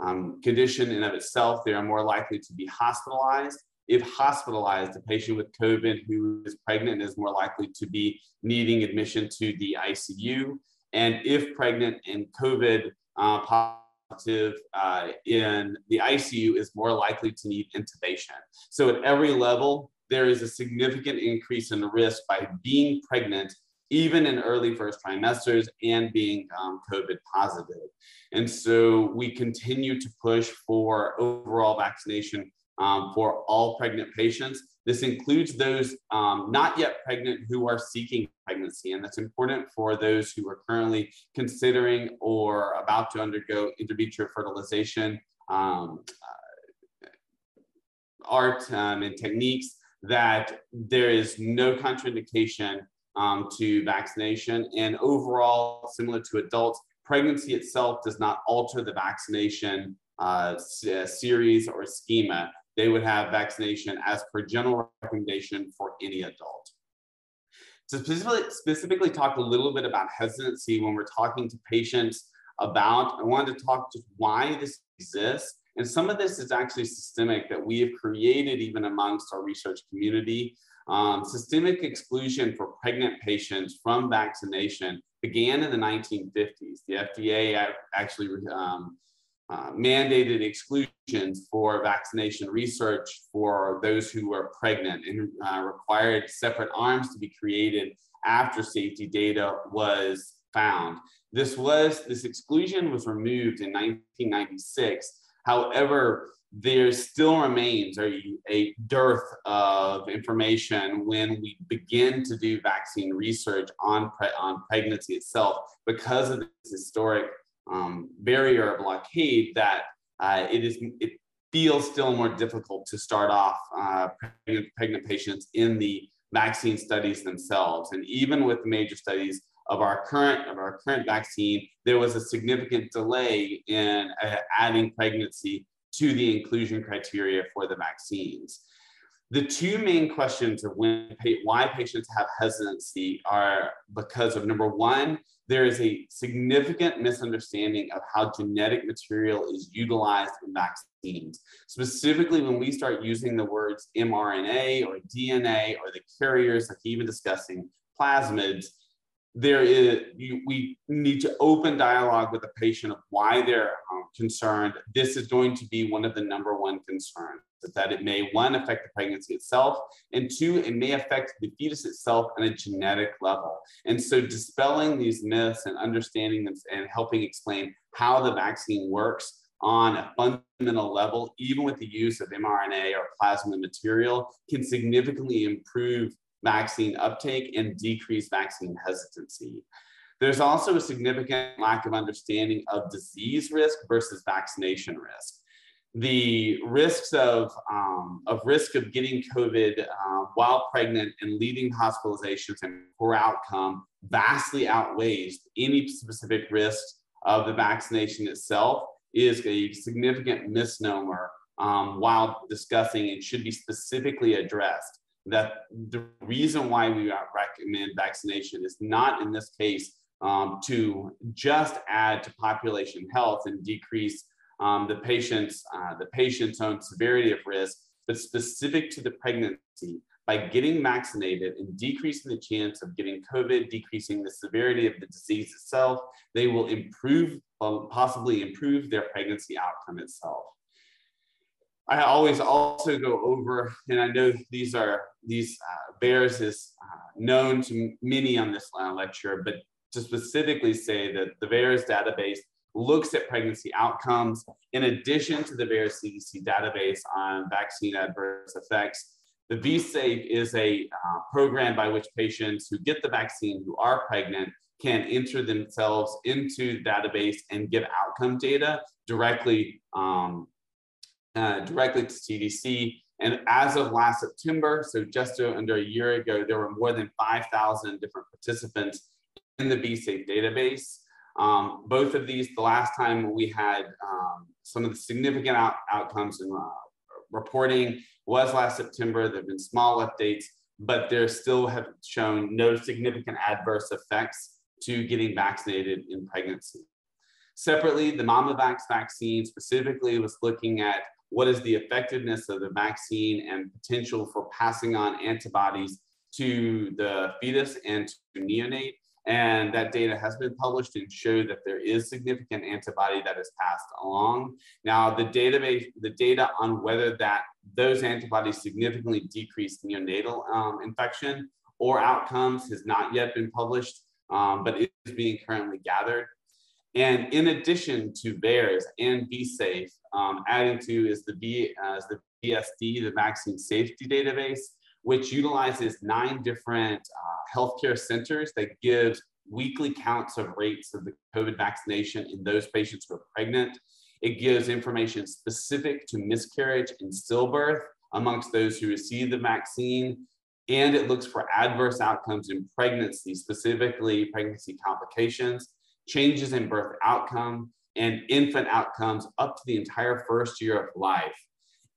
um, condition in of itself, they are more likely to be hospitalized. If hospitalized, a patient with COVID who is pregnant is more likely to be needing admission to the ICU. And if pregnant and COVID uh, positive uh, in the ICU is more likely to need intubation. So at every level, there is a significant increase in risk by being pregnant even in early first trimesters and being um, COVID positive. And so we continue to push for overall vaccination um, for all pregnant patients. This includes those um, not yet pregnant who are seeking pregnancy. And that's important for those who are currently considering or about to undergo in vitro fertilization um, uh, art um, and techniques that there is no contraindication um, to vaccination. And overall, similar to adults, pregnancy itself does not alter the vaccination uh, uh, series or schema. They would have vaccination as per general recommendation for any adult. To specifically, specifically talk a little bit about hesitancy when we're talking to patients about, I wanted to talk just why this exists. And some of this is actually systemic that we have created even amongst our research community. Um, systemic exclusion for pregnant patients from vaccination began in the 1950s. The FDA actually um, uh, mandated exclusions for vaccination research for those who were pregnant and uh, required separate arms to be created after safety data was found. This was this exclusion was removed in 1996 However, there still remains a, a dearth of information when we begin to do vaccine research on, pre- on pregnancy itself because of this historic um, barrier blockade that uh, it is it feels still more difficult to start off uh, pregnant, pregnant patients in the vaccine studies themselves. And even with the major studies of our current of our current vaccine, there was a significant delay in uh, adding pregnancy to the inclusion criteria for the vaccines. The two main questions of when why patients have hesitancy are because of number one, there is a significant misunderstanding of how genetic material is utilized in vaccines. Specifically, when we start using the words mRNA or DNA or the carriers, like even discussing plasmids, there is you, we need to open dialogue with the patient of why they're um, concerned. This is going to be one of the number one concerns that it may one affect the pregnancy itself and two it may affect the fetus itself on a genetic level. And so dispelling these myths and understanding them and helping explain how the vaccine works on a fundamental level even with the use of mRNA or plasmid material can significantly improve vaccine uptake and decrease vaccine hesitancy. There's also a significant lack of understanding of disease risk versus vaccination risk. The risks of, um, of risk of getting COVID uh, while pregnant and leading hospitalizations and poor outcome vastly outweighs any specific risk of the vaccination itself is a significant misnomer um, while discussing and should be specifically addressed that the reason why we recommend vaccination is not in this case um, to just add to population health and decrease um, the patient's uh, the patient's own severity of risk, but specific to the pregnancy by getting vaccinated and decreasing the chance of getting COVID, decreasing the severity of the disease itself, they will improve, possibly improve their pregnancy outcome itself. I always also go over, and I know these are these uh, VAERS is uh, known to many on this lecture, but to specifically say that the VAERS database looks at pregnancy outcomes in addition to the VAERS CDC database on vaccine adverse effects. The VSafe is a uh, program by which patients who get the vaccine who are pregnant can enter themselves into the database and give outcome data directly um, uh, directly to CDC. And as of last September, so just under a year ago, there were more than 5,000 different participants in the VSafe database. Um, both of these, the last time we had um, some of the significant out outcomes and uh, reporting was last September. There have been small updates, but there still have shown no significant adverse effects to getting vaccinated in pregnancy. Separately, the MOMI-VAX vaccine specifically was looking at what is the effectiveness of the vaccine and potential for passing on antibodies to the fetus and to neonate. And that data has been published and showed that there is significant antibody that is passed along. Now, the database, the data on whether that those antibodies significantly decrease neonatal um, infection or outcomes has not yet been published, um, but is being currently gathered. And in addition to VAERS and VSafe, um, adding to is the, B, uh, is the VSD, the Vaccine Safety Database, which utilizes nine different uh, healthcare centers that gives weekly counts of rates of the COVID vaccination in those patients who are pregnant. It gives information specific to miscarriage and stillbirth amongst those who receive the vaccine. And it looks for adverse outcomes in pregnancy, specifically pregnancy complications, changes in birth outcome, and infant outcomes up to the entire first year of life.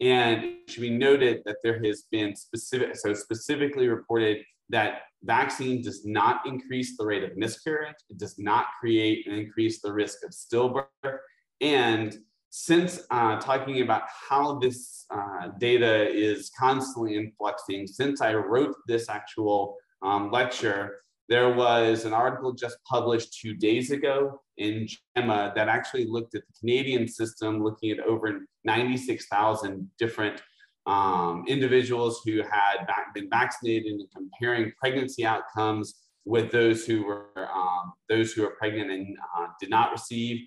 And it should be noted that there has been specific, so specifically reported that vaccine does not increase the rate of miscarriage. It does not create and increase the risk of stillbirth. And since uh, talking about how this uh, data is constantly influxing, since I wrote this actual um, lecture, there was an article just published two days ago in JAMA that actually looked at the Canadian system, looking at over 96,000 different um, individuals who had been vaccinated and comparing pregnancy outcomes with those who were um, those who were pregnant and uh, did not receive.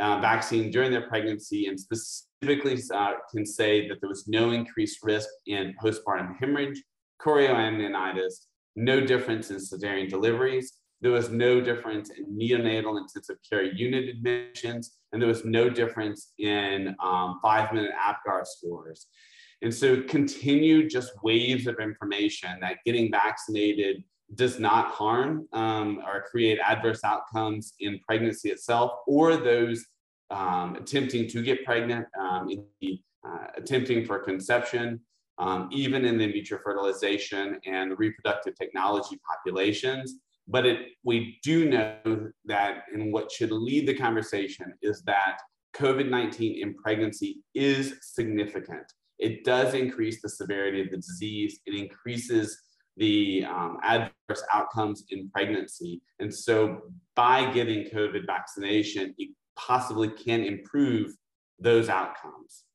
uh, vaccine during their pregnancy and specifically uh, can say that there was no increased risk in postpartum hemorrhage, chorioamnionitis, no difference in cesarean deliveries, there was no difference in neonatal intensive care unit admissions, and there was no difference in um, five minute APGAR scores. And so continued just waves of information that getting vaccinated does not harm um, or create adverse outcomes in pregnancy itself or those um, attempting to get pregnant, um, the, uh, attempting for conception, um, even in the vitro fertilization and reproductive technology populations. But it, we do know that, and what should lead the conversation is that COVID 19 in pregnancy is significant. It does increase the severity of the disease, it increases the um, adverse outcomes in pregnancy. And so, by getting COVID vaccination, it possibly can improve those outcomes.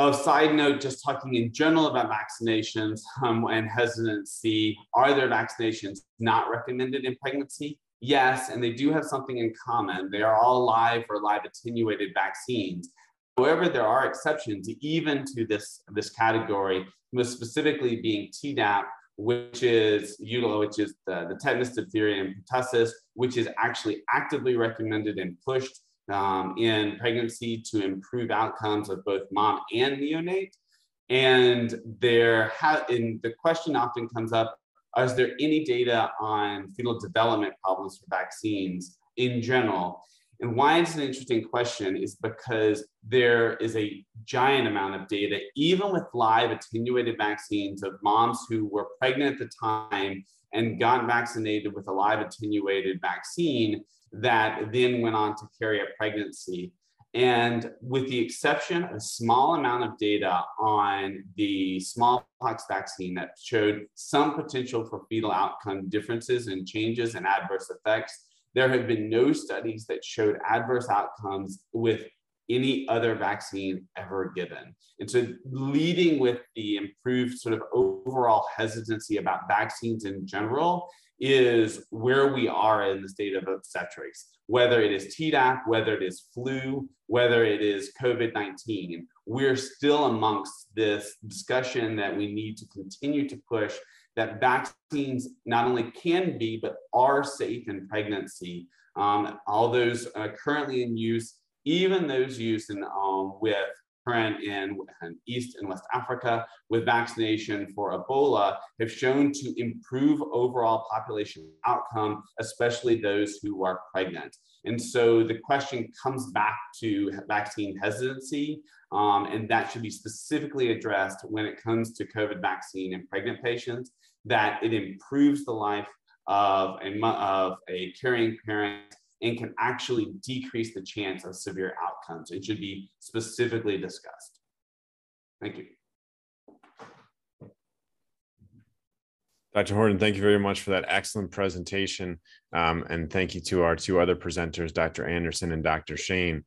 A side note, just talking in general about vaccinations um, and hesitancy, are there vaccinations not recommended in pregnancy? Yes, and they do have something in common. They are all live or live attenuated vaccines. However, there are exceptions even to this, this category, most specifically being Tdap, which is which is the, the tetanus, diphtheria, and pertussis, which is actually actively recommended and pushed um, in pregnancy to improve outcomes of both mom and neonate. And there ha- and the question often comes up, is there any data on fetal development problems for vaccines in general? And why it's an interesting question is because there is a giant amount of data, even with live attenuated vaccines of moms who were pregnant at the time and got vaccinated with a live attenuated vaccine that then went on to carry a pregnancy. And with the exception of a small amount of data on the smallpox vaccine that showed some potential for fetal outcome differences and changes and adverse effects, there have been no studies that showed adverse outcomes with any other vaccine ever given. And so, leading with the improved sort of overall hesitancy about vaccines in general is where we are in the state of obstetrics, whether it is Tdap, whether it is flu, whether it is COVID 19. We're still amongst this discussion that we need to continue to push that vaccines not only can be, but are safe in pregnancy. Um, all those uh, currently in use, even those used in, um, with current in, in East and West Africa with vaccination for Ebola have shown to improve overall population outcome, especially those who are pregnant. And so the question comes back to vaccine hesitancy, um, and that should be specifically addressed when it comes to COVID vaccine in pregnant patients that it improves the life of a, of a carrying parent and can actually decrease the chance of severe outcomes. It should be specifically discussed. Thank you. Dr. Horton, thank you very much for that excellent presentation. Um, and thank you to our two other presenters, Dr. Anderson and Dr. Shane.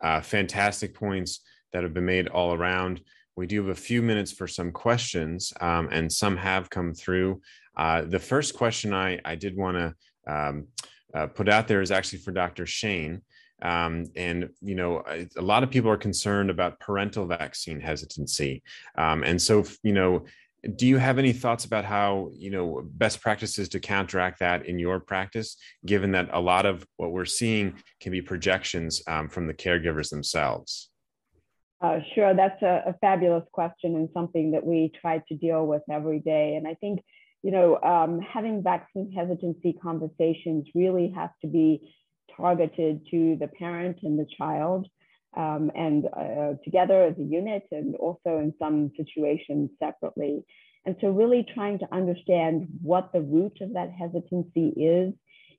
Uh, fantastic points that have been made all around. We do have a few minutes for some questions, um, and some have come through. Uh, the first question I, I did want to um, uh, put out there is actually for Dr. Shane. Um, and you know, a lot of people are concerned about parental vaccine hesitancy, um, and so you know, do you have any thoughts about how you know best practices to counteract that in your practice, given that a lot of what we're seeing can be projections um, from the caregivers themselves? Uh, sure, that's a, a, fabulous question and something that we try to deal with every day. And I think, you know, um, having vaccine hesitancy conversations really have to be targeted to the parent and the child um, and uh, together as a unit and also in some situations separately. And so really trying to understand what the root of that hesitancy is,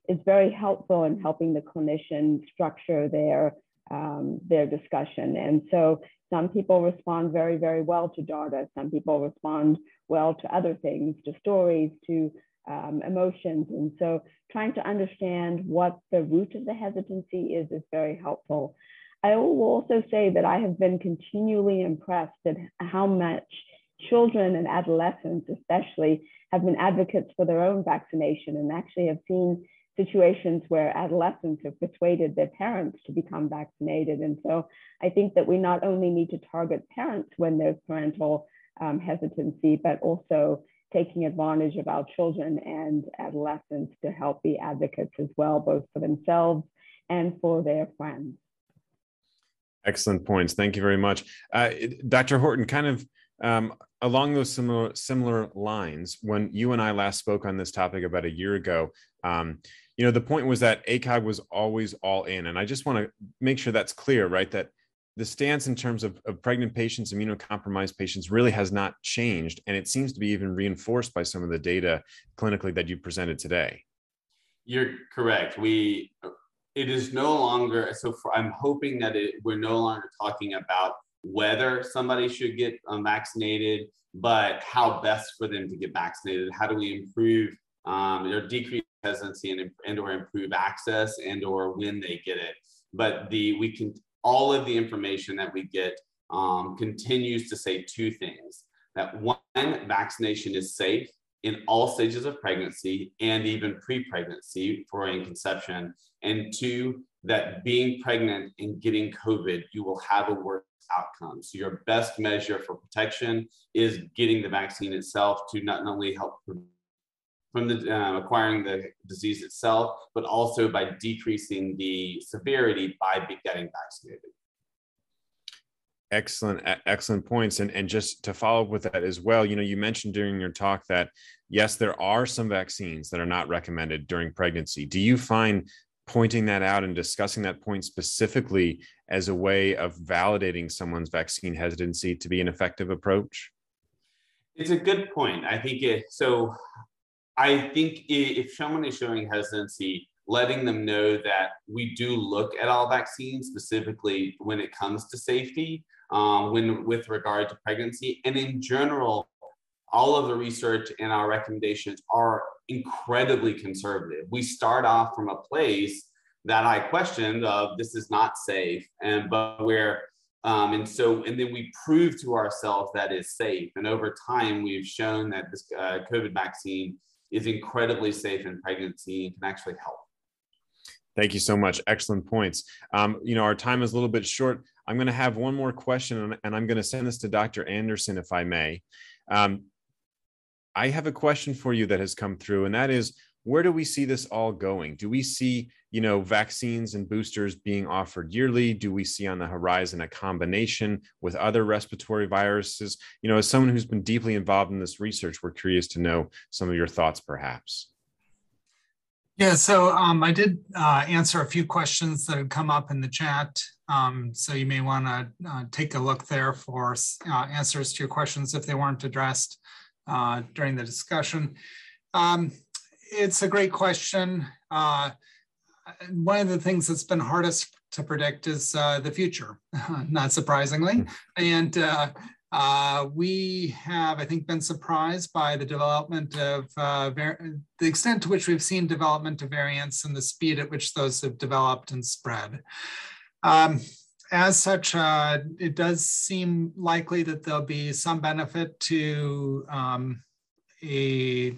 is very helpful in helping the clinician structure their um, their discussion. And so some people respond very, very well to data. Some people respond well to other things, to stories, to um, emotions. And so trying to understand what the root of the hesitancy is is very helpful. I will also say that I have been continually impressed at how much children and adolescents especially have been advocates for their own vaccination and actually have seen situations where adolescents have persuaded their parents to become vaccinated. And so I think that we not only need to target parents when there's parental um, hesitancy, but also taking advantage of our children and adolescents to help be advocates as well, both for themselves and for their friends. Excellent points. Thank you very much. Uh, Dr. Horton, kind of um, along those similar similar lines, when you and I last spoke on this topic about a year ago, um, you know, the point was that ACOG was always all in, and I just want to make sure that's clear, right? That the stance in terms of, of pregnant patients, immunocompromised patients, really has not changed, and it seems to be even reinforced by some of the data clinically that you presented today. You're correct. We it is no longer so. For, I'm hoping that it, we're no longer talking about whether somebody should get um, vaccinated, but how best for them to get vaccinated. How do we improve um, or decrease hesitancy and, and or improve access and or when they get it? But the we can all of the information that we get um, continues to say two things: that one, vaccination is safe in all stages of pregnancy and even pre-pregnancy for conception, and two, that being pregnant and getting COVID, you will have a worse outcome. So your best measure for protection is getting the vaccine itself to not only help from the uh, acquiring the disease itself, but also by decreasing the severity by getting vaccinated. Excellent, excellent points. And, and just to follow up with that as well, you know, you mentioned during your talk that yes, there are some vaccines that are not recommended during pregnancy. Do you find pointing that out and discussing that point specifically as a way of validating someone's vaccine hesitancy to be an effective approach? It's a good point. I think it, so. I think if someone is showing hesitancy, letting them know that we do look at all vaccines, specifically when it comes to safety, um, when with regard to pregnancy, and in general, all of the research and our recommendations are incredibly conservative. We start off from a place that I questioned of this is not safe, and but where um, and so and then we prove to ourselves that is safe. And over time, we've shown that this uh, COVID vaccine is incredibly safe in pregnancy and can actually help. Thank you so much. Excellent points. Um, you know, our time is a little bit short. I'm going to have one more question, and I'm going to send this to Dr. Anderson, if I may. Um, I have a question for you that has come through, and that is where do we see this all going? Do we see, you know, vaccines and boosters being offered yearly? Do we see on the horizon a combination with other respiratory viruses? You know, as someone who's been deeply involved in this research, we're curious to know some of your thoughts, perhaps. Yeah, so um, I did uh, answer a few questions that had come up in the chat. Um, so you may want to uh, take a look there for uh, answers to your questions if they weren't addressed uh, during the discussion. Um, it's a great question. Uh, one of the things that's been hardest to predict is uh, the future, not surprisingly. Hmm. And uh, uh, we have, I think, been surprised by the development of uh, the extent to which we've seen development of variants and the speed at which those have developed and spread. Um, as such, uh, it does seem likely that there'll be some benefit to um, a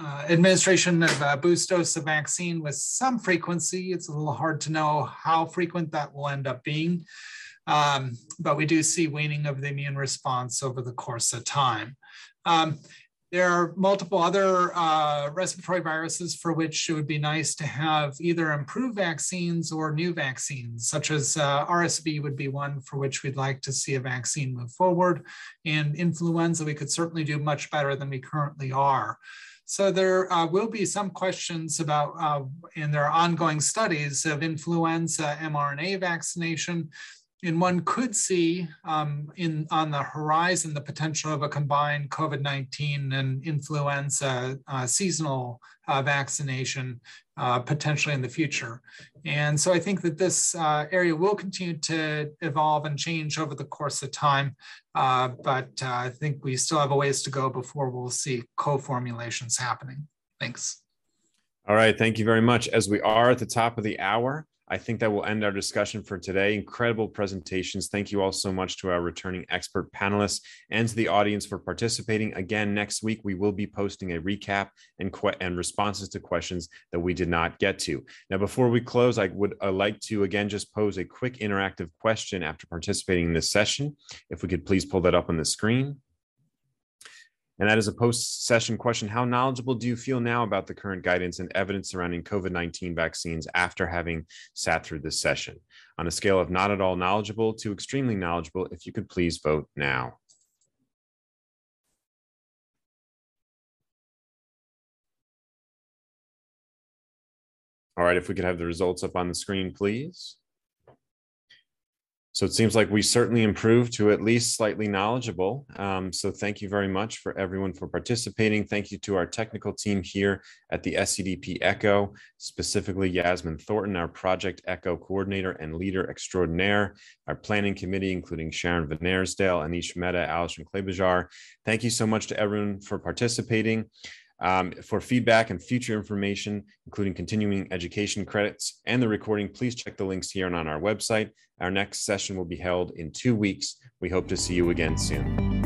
uh, administration of a boost dose of vaccine with some frequency. It's a little hard to know how frequent that will end up being, um, but we do see waning of the immune response over the course of time. Um, there are multiple other uh, respiratory viruses for which it would be nice to have either improved vaccines or new vaccines, such as uh, RSV would be one for which we'd like to see a vaccine move forward. And influenza, we could certainly do much better than we currently are. So there uh, will be some questions about, uh, in their ongoing studies of influenza mRNA vaccination, and one could see um, in on the horizon the potential of a combined COVID-19 and influenza uh, seasonal uh, vaccination uh, potentially in the future. And so I think that this uh, area will continue to evolve and change over the course of time, uh, but uh, I think we still have a ways to go before we'll see co-formulations happening. Thanks. All right, thank you very much. As we are at the top of the hour, I think that will end our discussion for today. Incredible presentations. Thank you all so much to our returning expert panelists and to the audience for participating. Again, next week we will be posting a recap and, and responses to questions that we did not get to. Now, before we close, I would uh, like to again just pose a quick interactive question after participating in this session. If we could please pull that up on the screen. And that is a post session question. How knowledgeable do you feel now about the current guidance and evidence surrounding COVID 19 vaccines after having sat through this session? On a scale of not at all knowledgeable to extremely knowledgeable, if you could please vote now. All right, if we could have the results up on the screen, please. So it seems like we certainly improved to at least slightly knowledgeable. Um, so thank you very much for everyone for participating. Thank you to our technical team here at the SCDP ECHO, specifically Yasmin Thornton, our Project ECHO coordinator and leader extraordinaire, our planning committee, including Sharon Van Arsdale, Anish Mehta, Alison Klebajar. Thank you so much to everyone for participating. Um, for feedback and future information, including continuing education credits and the recording, please check the links here and on our website. Our next session will be held in two weeks. We hope to see you again soon.